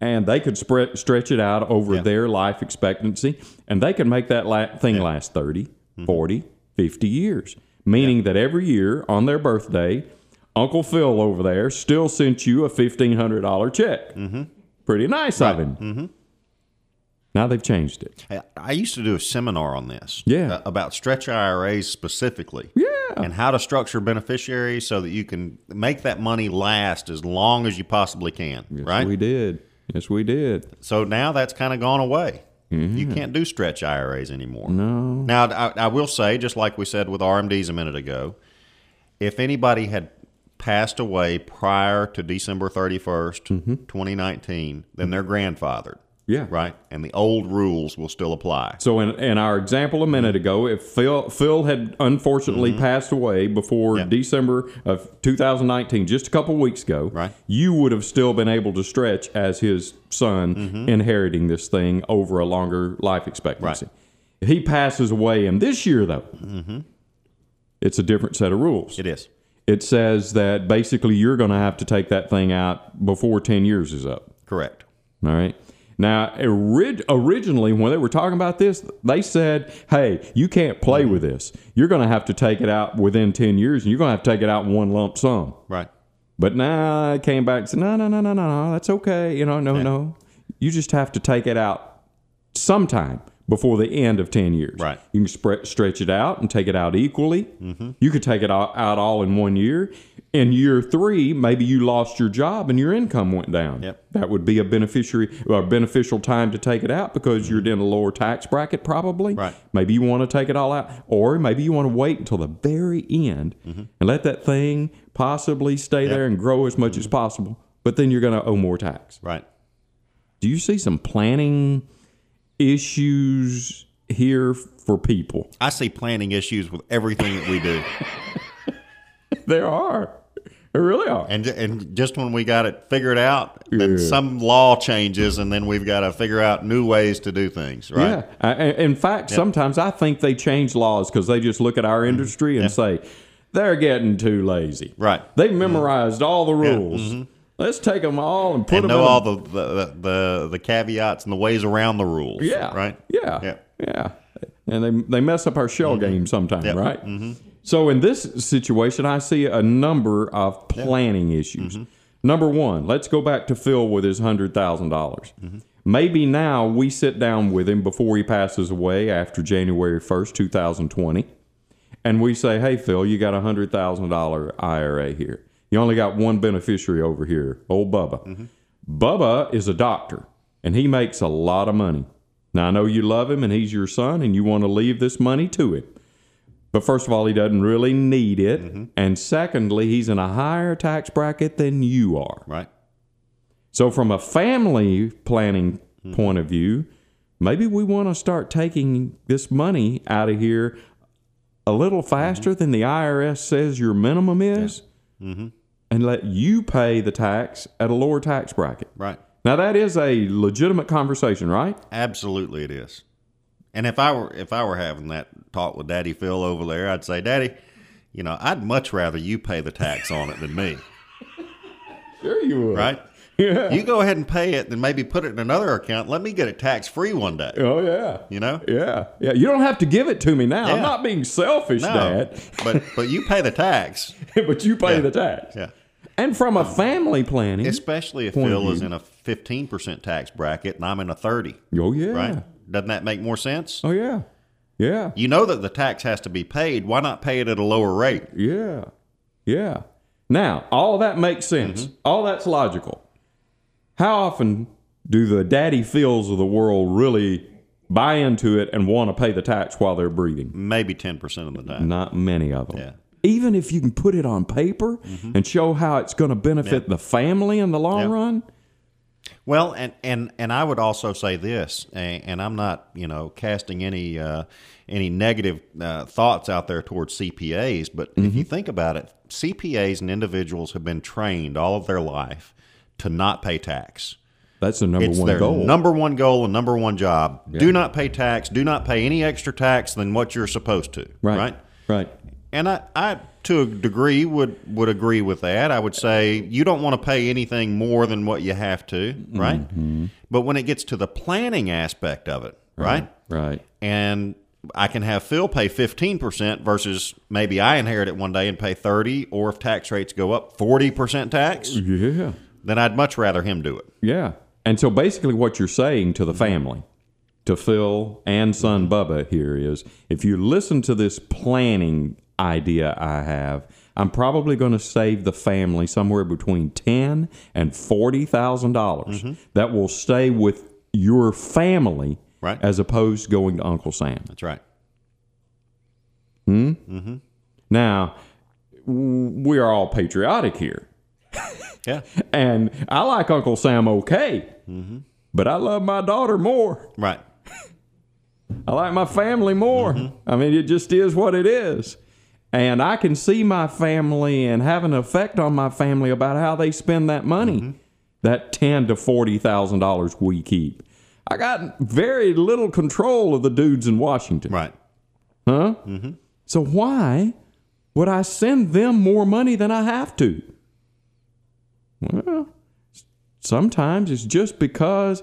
And they could spread, stretch it out over their life expectancy, and they can make that la- thing last 30, mm-hmm. 40, 50 years. Meaning that every year on their birthday, Uncle Phil over there still sent you a $1,500 check. Mm-hmm. Pretty nice of him. Mm-hmm. Now they've changed it. I- used to do a seminar on this. Yeah. uh, About stretch IRAs specifically. Yeah. And how to structure beneficiaries so that you can make that money last as long as you possibly can. Yes, right? we did. Yes, we did. So now that's kind of gone away. You can't do stretch IRAs anymore. No. Now, I, I will say, just like we said with RMDs a minute ago, if anybody had passed away prior to December 31st, 2019, then they're grandfathered. Yeah. Right? And the old rules will still apply. So in, in our example a minute ago, if Phil Phil had unfortunately passed away before Mm-hmm. December of 2019, just a couple weeks ago, Right. you would have still been able to stretch as his son Mm-hmm. inheriting this thing over a longer life expectancy. Right. If he passes away in this year, though, it's a different set of rules. Mm-hmm. It is. It says that basically you're going to have to take that thing out before 10 years is up. Correct. All right. Now, orig- originally, when they were talking about this, they said, hey, you can't play with this. You're going to have to take it out within 10 years, and you're going to have to take it out in one lump sum. Right. But now I came back and said, no, no, no, no, no, no, that's okay. You know, no, no. You just have to take it out sometime before the end of 10 years. Right. You can spread, stretch it out and take it out equally. Mm-hmm. You could take it out, out all in one year. In year three, maybe you lost your job and your income went down. Yep. That would be a beneficiary or beneficial time to take it out because you're in a lower tax bracket probably. Right. Maybe you want to take it all out. Or maybe you want to wait until the very end and let that thing possibly stay there and grow as much as possible. But then you're going to owe more tax. Right. Do you see some planning issues here for people? I see planning issues with everything that we do. There are. There really are. And and just when we got it figured out, then Yeah. some law changes, and then we've got to figure out new ways to do things. Right? Yeah. I- in fact, sometimes I think they change laws because they just look at our industry and say, they're getting too lazy. Mm-hmm. Right. They've memorized all the rules. Let's take them all and put and them know in a- all the, the, the the caveats and the ways around the rules. Yeah. Right. Yeah. Yeah. Yeah. And they, they mess up our shell mm-hmm. game sometimes, Yep. right? Mm-hmm. So in this situation, I see a number of planning issues. Mm-hmm. Number one, let's go back to Phil with his $100,000. dollars dollars Maybe now we sit down with him before he passes away after January 1st, 2020, and we say, hey, Phil, you got a $100,000 IRA here. You only got one beneficiary over here, old Bubba. Mm-hmm. Bubba is a doctor, and he makes a lot of money. Now I know you love him, and he's your son, and you want to leave this money to him. But first of all, he doesn't really need it, mm-hmm. and secondly, he's in a higher tax bracket than you are. Right. So, from a family planning mm-hmm. point of view, maybe we want to start taking this money out of here a little faster than the IRS says your minimum is, Mm-hmm. and let you pay the tax at a lower tax bracket. Right. Now, that is a legitimate conversation, right? Absolutely, it is. And if I were if I were having that talk with Daddy Phil over there, I'd say, Daddy, you know, I'd much rather you pay the tax on it than me. Sure, you would. Right? Yeah. You go ahead and pay it, then maybe put it in another account. Let me get it tax free one day. Oh yeah. You know? Yeah. Yeah. You don't have to give it to me now. I'm not being selfish, No, Dad. but but you pay the tax, but you pay Yeah. the tax. Yeah. And from a family planning, especially if Phil is in a fifteen percent tax bracket and I'm in a thirty. Oh yeah. Right? Doesn't that make more sense? Oh yeah. Yeah. You know that the tax has to be paid. Why not pay it at a lower rate? Yeah. Yeah. Now, all that makes sense. Mm-hmm. All that's logical. How often do the daddy Phils of the world really buy into it and want to pay the tax while they're breathing? Maybe ten percent of the time. Not many of them. Yeah. Even if you can put it on paper and show how it's going to benefit the family in the long Yeah. run, Well, and, and, and I would also say this, and, and I'm not you know casting any uh, any negative uh, thoughts out there towards CPAs, but if Mm-hmm. you think about it, CPAs and individuals have been trained all of their life to not pay tax. that's the number it's one their goal. number one goal and number one job. Yeah. Do not pay tax. Do not pay any extra tax than what you're supposed to. right. right? Right. And I, I, to a degree, would would agree with that. I would say you don't want to pay anything more than what you have to, right? Mm-hmm. But when it gets to the planning aspect of it, right? Right. And I can have Phil pay fifteen percent versus maybe I inherit it one day and pay thirty, or if tax rates go up, forty percent tax. Yeah. Then I'd much rather him do it. Yeah. And so basically, what you're saying to the family, to Phil and son Bubba here is if you listen to this planning idea I have, I'm probably going to save the family somewhere between ten and forty thousand dollars that will stay with your family Right. as opposed to going to Uncle Sam. That's right. Hmm. Mm-hmm. Now, we are all patriotic here. Yeah. And I like Uncle Sam okay, mm-hmm. but I love my daughter more. Right. I like my family more. Mm-hmm. I mean, it just is what it is. And I can see my family and have an effect on my family about how they spend that money, mm-hmm. that ten to forty thousand dollars we keep. I got very little control of the dudes in Washington. Right. Huh? So why would I send them more money than I have to? Well, sometimes it's just because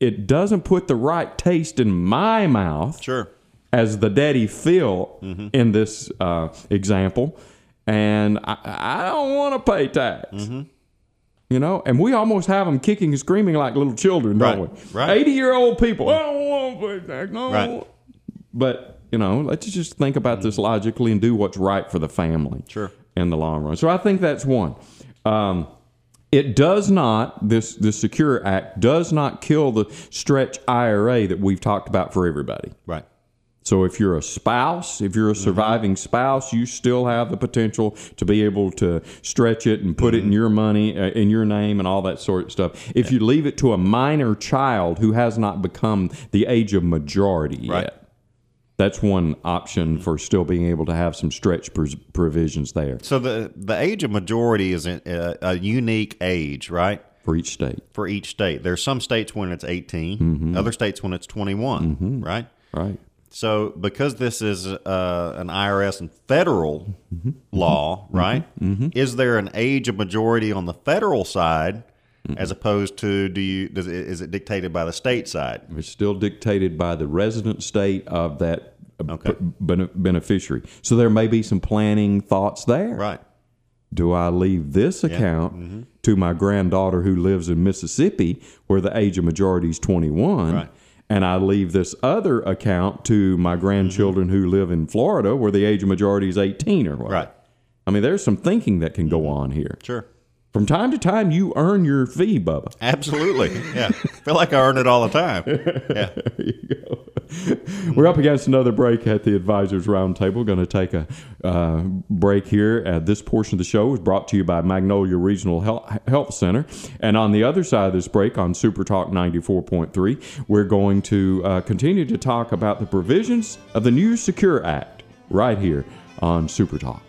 it doesn't put the right taste in my mouth Sure. as the daddy Phil in this uh, example, and I, I don't want to pay tax. You know, and we almost have them kicking and screaming like little children, don't Right, we? right. Eighty-year-old people. I don't want to pay tax. No. Right. But you know, let's just think about this logically and do what's right for the family. Sure. In the long run, so I think that's one. Um, it does not this the Secure Act does not kill the stretch IRA that we've talked about for everybody. Right. So if you're a spouse, if you're a surviving spouse, you still have the potential to be able to stretch it and put it in your money, uh, in your name, and all that sort of stuff. If you leave it to a minor child who has not become the age of majority Right. yet, that's one option for still being able to have some stretch provisions there So the the age of majority is a, a, a unique age, right? for each state. For each state. There's some states when it's 18, Mm-hmm. other states when it's 21, right? Right. So because this is uh, an IRS and federal Mm-hmm. law, right? Is there an age of majority on the federal side Mm-hmm. as opposed to do you does it, is it dictated by the state side? It's still dictated by the resident state of that uh, Okay. bene- beneficiary. So there may be some planning thoughts there. Right. Do I leave this account Mm-hmm. to my granddaughter who lives in Mississippi, where the age of majority is 21? Right. And I leave this other account to my grandchildren who live in Florida, where the age of majority is 18 or what? Right. I mean, there's some thinking that can go on here. Sure. From time to time, you earn your fee, Bubba. Absolutely. Yeah. feel like I earn it all the time. Yeah. there you go. We're up against another break at the Advisors Roundtable. Going to take a uh, break here. Uh, this portion of the show is brought to you by Magnolia Regional Health, Health Center. And on the other side of this break, on Super Talk 94.3, we're going to uh, continue to talk about the provisions of the new Secure Act right here on Super Talk.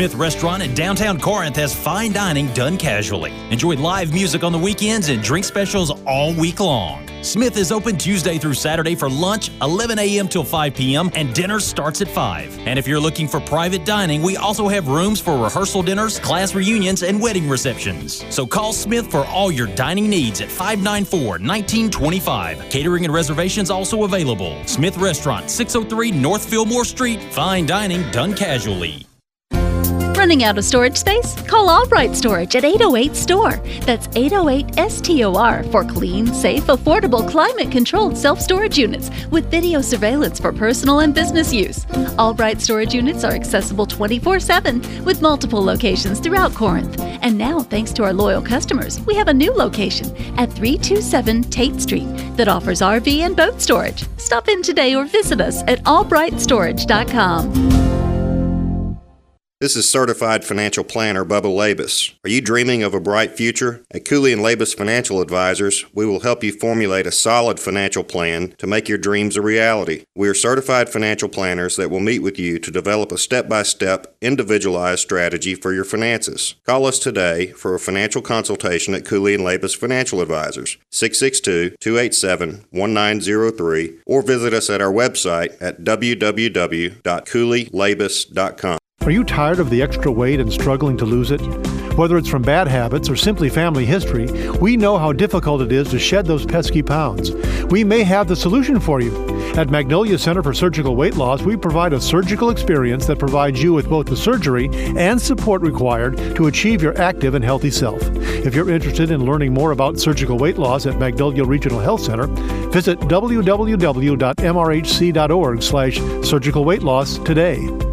Smith Restaurant in downtown Corinth has fine dining done casually. Enjoy live music on the weekends and drink specials all week long. Smith is open Tuesday through Saturday for lunch, 11 a.m. till 5 p.m., and dinner starts at 5. And if you're looking for private dining, we also have rooms for rehearsal dinners, class reunions, and wedding receptions. So call Smith for all your dining needs at 594 1925. Catering and reservations also available. Smith Restaurant, 603 North Fillmore Street. Fine dining done casually. Running out of storage space? Call Albright Storage at 808 STORE. That's 808 STOR for clean, safe, affordable, climate controlled self storage units with video surveillance for personal and business use. Albright Storage units are accessible 24 7 with multiple locations throughout Corinth. And now, thanks to our loyal customers, we have a new location at 327 Tate Street that offers RV and boat storage. Stop in today or visit us at albrightstorage.com. This is certified financial planner Bubba Labus. Are you dreaming of a bright future? At Cooley and Labus Financial Advisors, we will help you formulate a solid financial plan to make your dreams a reality. We are certified financial planners that will meet with you to develop a step-by-step, individualized strategy for your finances. Call us today for a financial consultation at Cooley and Labus Financial Advisors, 662-287-1903, or visit us at our website at www.cooleylabus.com. Are you tired of the extra weight and struggling to lose it? Whether it's from bad habits or simply family history, we know how difficult it is to shed those pesky pounds. We may have the solution for you. At Magnolia Center for Surgical Weight Loss, we provide a surgical experience that provides you with both the surgery and support required to achieve your active and healthy self. If you're interested in learning more about surgical weight loss at Magnolia Regional Health Center, visit www.mrhc.org slash surgical weight loss today.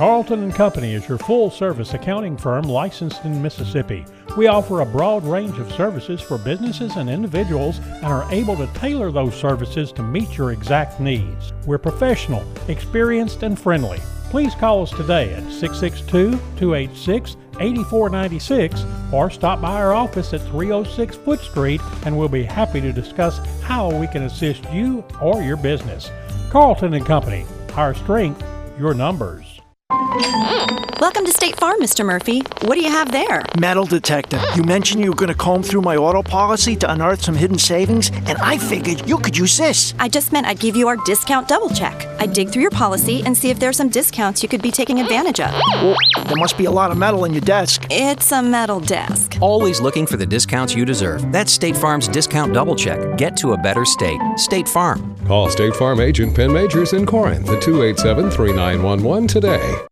Carlton and Company is your full-service accounting firm licensed in Mississippi. We offer a broad range of services for businesses and individuals and are able to tailor those services to meet your exact needs. We're professional, experienced, and friendly. Please call us today at 662-286-8496 or stop by our office at 306 Foot Street and we'll be happy to discuss how we can assist you or your business. Carlton and Company, our strength, your numbers. Hum. Welcome to State Farm, Mr. Murphy. What do you have there? Metal detector. You mentioned you were going to comb through my auto policy to unearth some hidden savings, and I figured you could use this. I just meant I'd give you our discount double check. I'd dig through your policy and see if there's some discounts you could be taking advantage of. Well, there must be a lot of metal in your desk. It's a metal desk. Always looking for the discounts you deserve. That's State Farm's discount double check. Get to a better state. State Farm. Call State Farm agent Penn Majors in Corinth at 287 3911 today.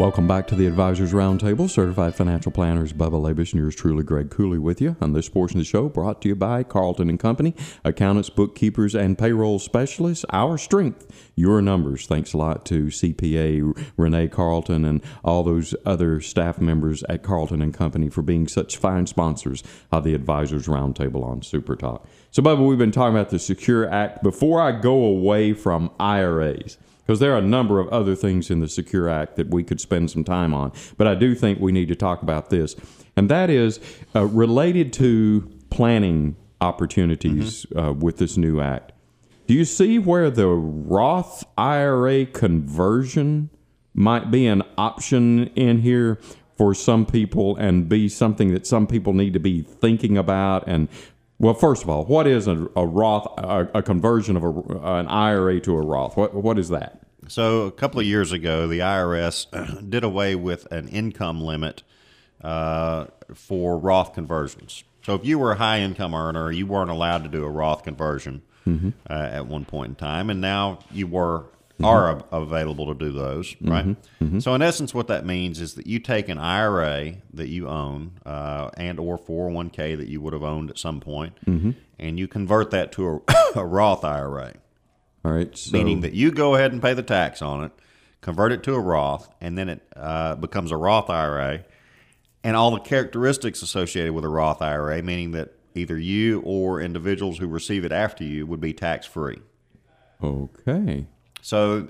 Welcome back to the Advisors Roundtable. Certified financial planners Bubba Labus and yours truly, Greg Cooley, with you on this portion of the show. Brought to you by Carlton and Company, accountants, bookkeepers, and payroll specialists. Our strength, your numbers. Thanks a lot to CPA Renee Carlton and all those other staff members at Carlton and Company for being such fine sponsors of the Advisors Roundtable on Super Talk. So, Bubba, we've been talking about the Secure Act. Before I go away from IRAs because there are a number of other things in the Secure Act that we could spend some time on. But I do think we need to talk about this, and that is uh, related to planning opportunities mm-hmm. uh, with this new act. Do you see where the Roth IRA conversion might be an option in here for some people and be something that some people need to be thinking about and well, first of all, what is a, a Roth, a, a, conversion of a, an IRA to a Roth? What, what is that? So, a couple of years ago, the IRS did away with an income limit uh, for Roth conversions. So if you were a high income earner, you weren't allowed to do a Roth conversion Mhm. uh, at one point in time, and now you were are Mm-hmm. av- available to do those, right? Mhm. Mhm. So in essence, what that means is that you take an IRA that you own uh, and or 401k that you would have owned at some point, Mhm. and you convert that to a, a Roth IRA. All right. So, Meaning that you go ahead and pay the tax on it, convert it to a Roth, and then it uh, becomes a Roth IRA, and all the characteristics associated with a Roth IRA, meaning that either you or individuals who receive it after you would be tax free. Okay. So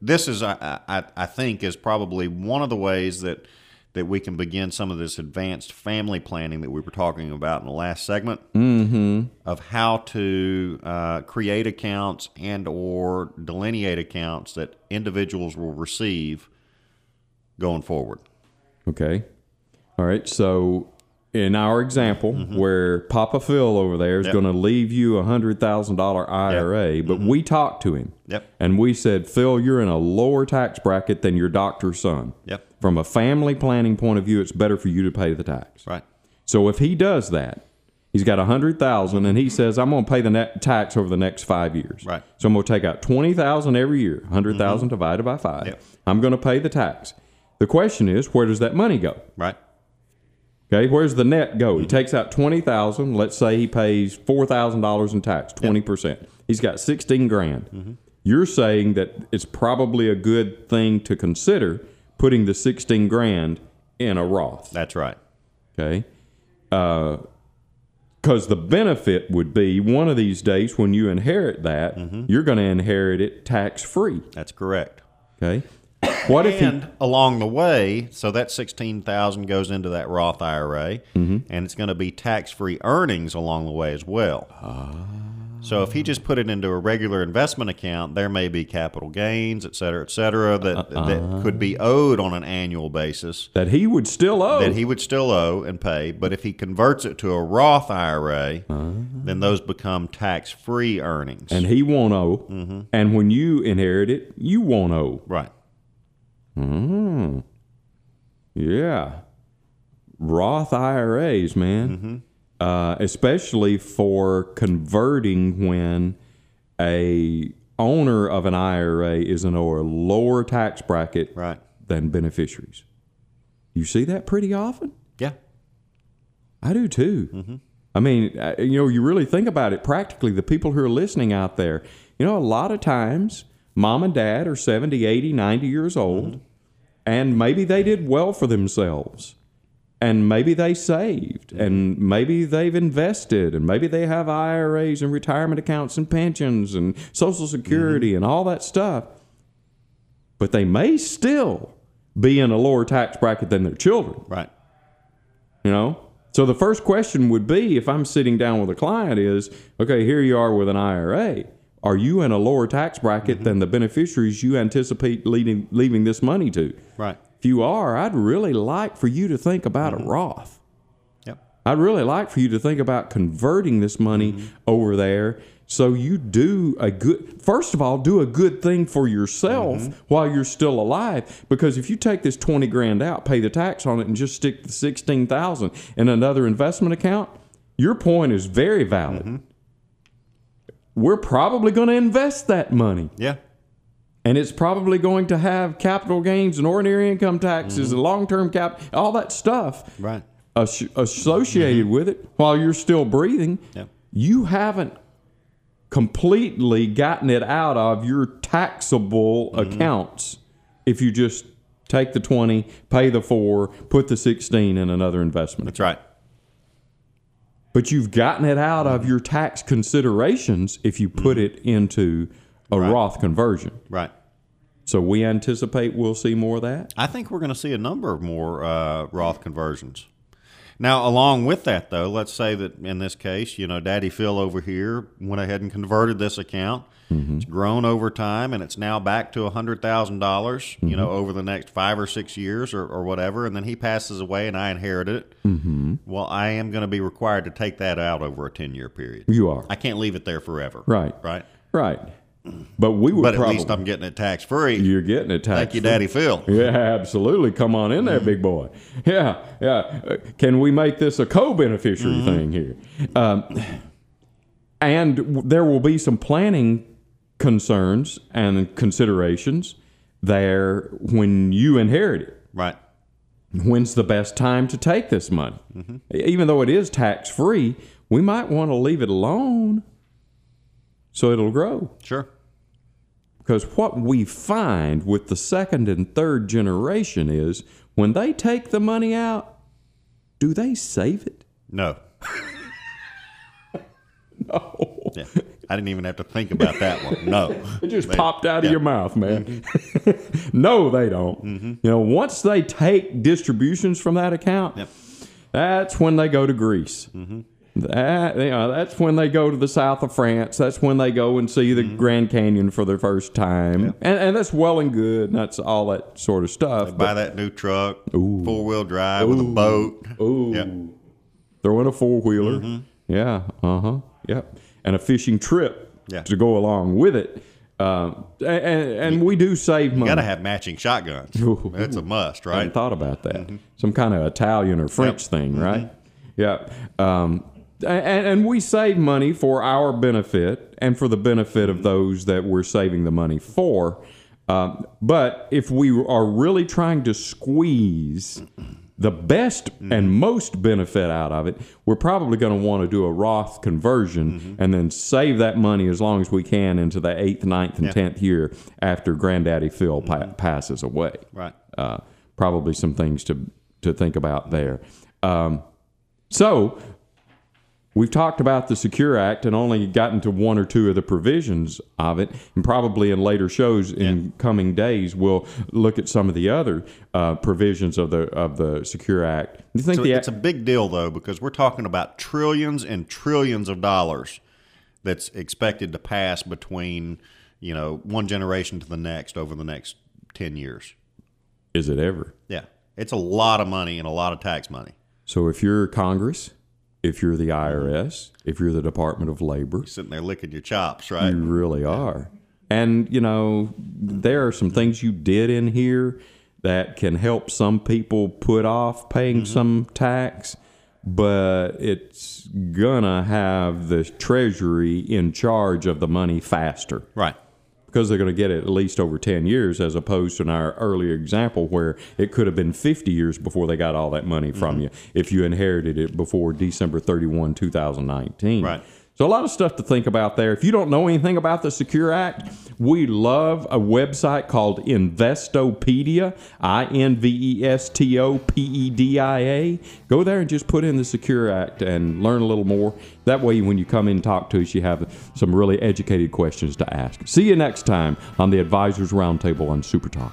this is, I, I, I think, is probably one of the ways that that we can begin some of this advanced family planning that we were talking about in the last segment Mm-hmm. of how to uh, create accounts and or delineate accounts that individuals will receive going forward. Okay. All right. So, in our example, where Papa Phil over there is Mm-hmm. Yep. going to leave you a hundred thousand dollar IRA, but we talked to him. Mm-hmm. Yep. And we said, Phil, you're in a lower tax bracket than your doctor's son. Yep. From a family planning point of view, it's better for you to pay the tax. Right. So if he does that, he's got a hundred thousand, and he says, "I'm going to pay the net tax over the next five years." Right. So I'm going to take out twenty thousand every year, 100000 divided by five. Mm-hmm. Yep. I'm going to pay the tax. The question is, where does that money go? Right. Okay, where's the net go? He takes out twenty thousand. Let's say he pays four thousand dollars in tax, twenty percent. He's got sixteen grand. Mm-hmm. You're saying that it's probably a good thing to consider putting the sixteen grand in a Roth. That's right. Okay, uh, because the benefit would be one of these days when you inherit that, mm-hmm. you're going to inherit it tax free. That's correct. Okay. What if he along the way, so that sixteen thousand goes into that Roth IRA, Mm-hmm. and it's going to be tax free earnings along the way as well. Ah. So if he just put it into a regular investment account, there may be capital gains, et cetera, et cetera, that uh-uh. that could be owed on an annual basis that he would still owe? that he would still owe and pay. But if he converts it to a Roth IRA, uh-huh. then those become tax free earnings. and he won't owe, mm-hmm. and when you inherit it, you won't owe. right. Mm. Yeah. Roth IRAs, man. Uh, especially for converting when a owner of an IRA is in a lower tax bracket Right. than beneficiaries. You see that pretty often? Yeah. I do too. I mean, uh, you know, you really think about it practically, the people who are listening out there, you know, a lot of times mom and dad are 70, 80, 90 years old, and maybe they did well for themselves. And maybe they saved, mm-hmm. and maybe they've invested, and maybe they have IRAs and retirement accounts and pensions and Social Security mm-hmm. and all that stuff. But they may still be in a lower tax bracket than their children. Right. You know? So the first question would be if I'm sitting down with a client is, okay, here you are with an IRA. Are you in a lower tax bracket mm-hmm. than the beneficiaries you anticipate leaving, leaving this money to? Right. If you are, I'd really like for you to think about a mm-hmm. Roth. Yep. I'd really like for you to think about converting this money mm-hmm. over there so you do a good first of all do a good thing for yourself while you're still alive because if you take this 20 grand out pay the tax on it and just stick the 16,000 in another investment account your point is very valid we're probably going to invest that money Yeah. and it's probably going to have capital gains and ordinary income taxes mm-hmm. and long-term cap all that stuff Right. as- associated mm-hmm. with it while you're still breathing Yep. you haven't completely gotten it out of your taxable mm-hmm. accounts if you just take the 20 pay the 4 put the 16 in another investment That's right. But you've gotten it out of your tax considerations if you put it into a Right. Roth conversion Right. so we anticipate we'll see more of that I think we're going to see a number of more uh, Roth conversions. Now, along with that, though, let's say that in this case, you know, Daddy Phil over here went ahead and converted this account. It's grown over time, and it's now back to hundred thousand dollars. You know, over the next five or six years, or, or whatever, and then he passes away, and I inherit it. mm-hmm. Well, I am going to be required to take that out over a ten-year period. you are I can't leave it there forever. Right. Right. Right. But we would but at probably, least I'm getting it tax free. You're getting it tax. Free. Thank you, Daddy Phil. Yeah, absolutely. Come on in there, big boy. Yeah, yeah. Uh, Can we make this a co-beneficiary Mm-hmm. thing here? Um, and there will be some planning concerns and considerations there when you inherit it. Right. When's the best time to take this money? Mm-hmm. Even though it is tax free, we might want to leave it alone so it'll grow. Sure. Because what we find with the second and third generation is when they take the money out, do they save it? No. no. Yeah. I didn't even have to think about that one. No. It just They- popped out of yeah. Mm-hmm. your mouth, man. no, they don't. You know, once they take distributions from that account, Yep. that's when they go to Greece. Mm-hmm. That you know, that's when they go to the south of France. That's when they go and see the Mm-hmm. Grand Canyon for the first time, and, and that's well and good. And that's all that sort of stuff. They but- buy that new truck, four wheel drive with a boat. Ooh. Yep. Throw in a four wheeler. Mm-hmm. Yeah. Uh huh. Yep. And a fishing trip Yeah. to go along with it. Um, and, and we do save You money. got to have matching shotguns. Ooh. That's a must, right? I hadn't thought about that. Some kind of Italian or French thing, right? Yeah. Um, and, and we save money for our benefit and for the benefit of those that we're saving the money for. Um, but if we are really trying to squeeze the best and most benefit out of it, we're probably going to want to do a Roth conversion and then save that money as long as we can into the eighth, ninth, and Yeah. tenth year after Granddaddy Phil pa- passes away Right. uh, probably some things to to think about there. Um, so we've talked about the Secure Act and only gotten to one or two of the provisions of it, and probably in later shows in coming days we'll look at some of the other uh, provisions of the of the Secure Act. Do you think So the it's a big deal, though, because we're talking about trillions and trillions of dollars that's expected to pass between, you know, one generation to the next over the next 10 years. is it ever? Yeah. It's a lot of money and a lot of tax money. So if you're Congress, if you're the IRS, if you're the Department of Labor, Sitting there licking your chops, right? You really are. And, you know, there are some things you did in here that can help some people put off paying mm-hmm. some tax, but it's gonna have the Treasury in charge of the money faster. Right. Because they're going to get it at least over 10 years, as opposed to in our earlier example where it could have been 50 years before they got all that money from mm-hmm. you if you inherited it before December 31, 2019. Right. So a lot of stuff to think about there. If you don't know anything about the Secure Act, we love a website called Investopedia, I N V E S T O P E D I A. Go there and just put in the Secure Act and learn a little more. That way, when you come in and talk to us, you have some really educated questions to ask. See you next time on the Advisors Roundtable on Super Talk.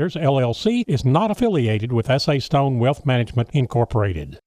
LLC is not affiliated with SA Stone Wealth Management Incorporated.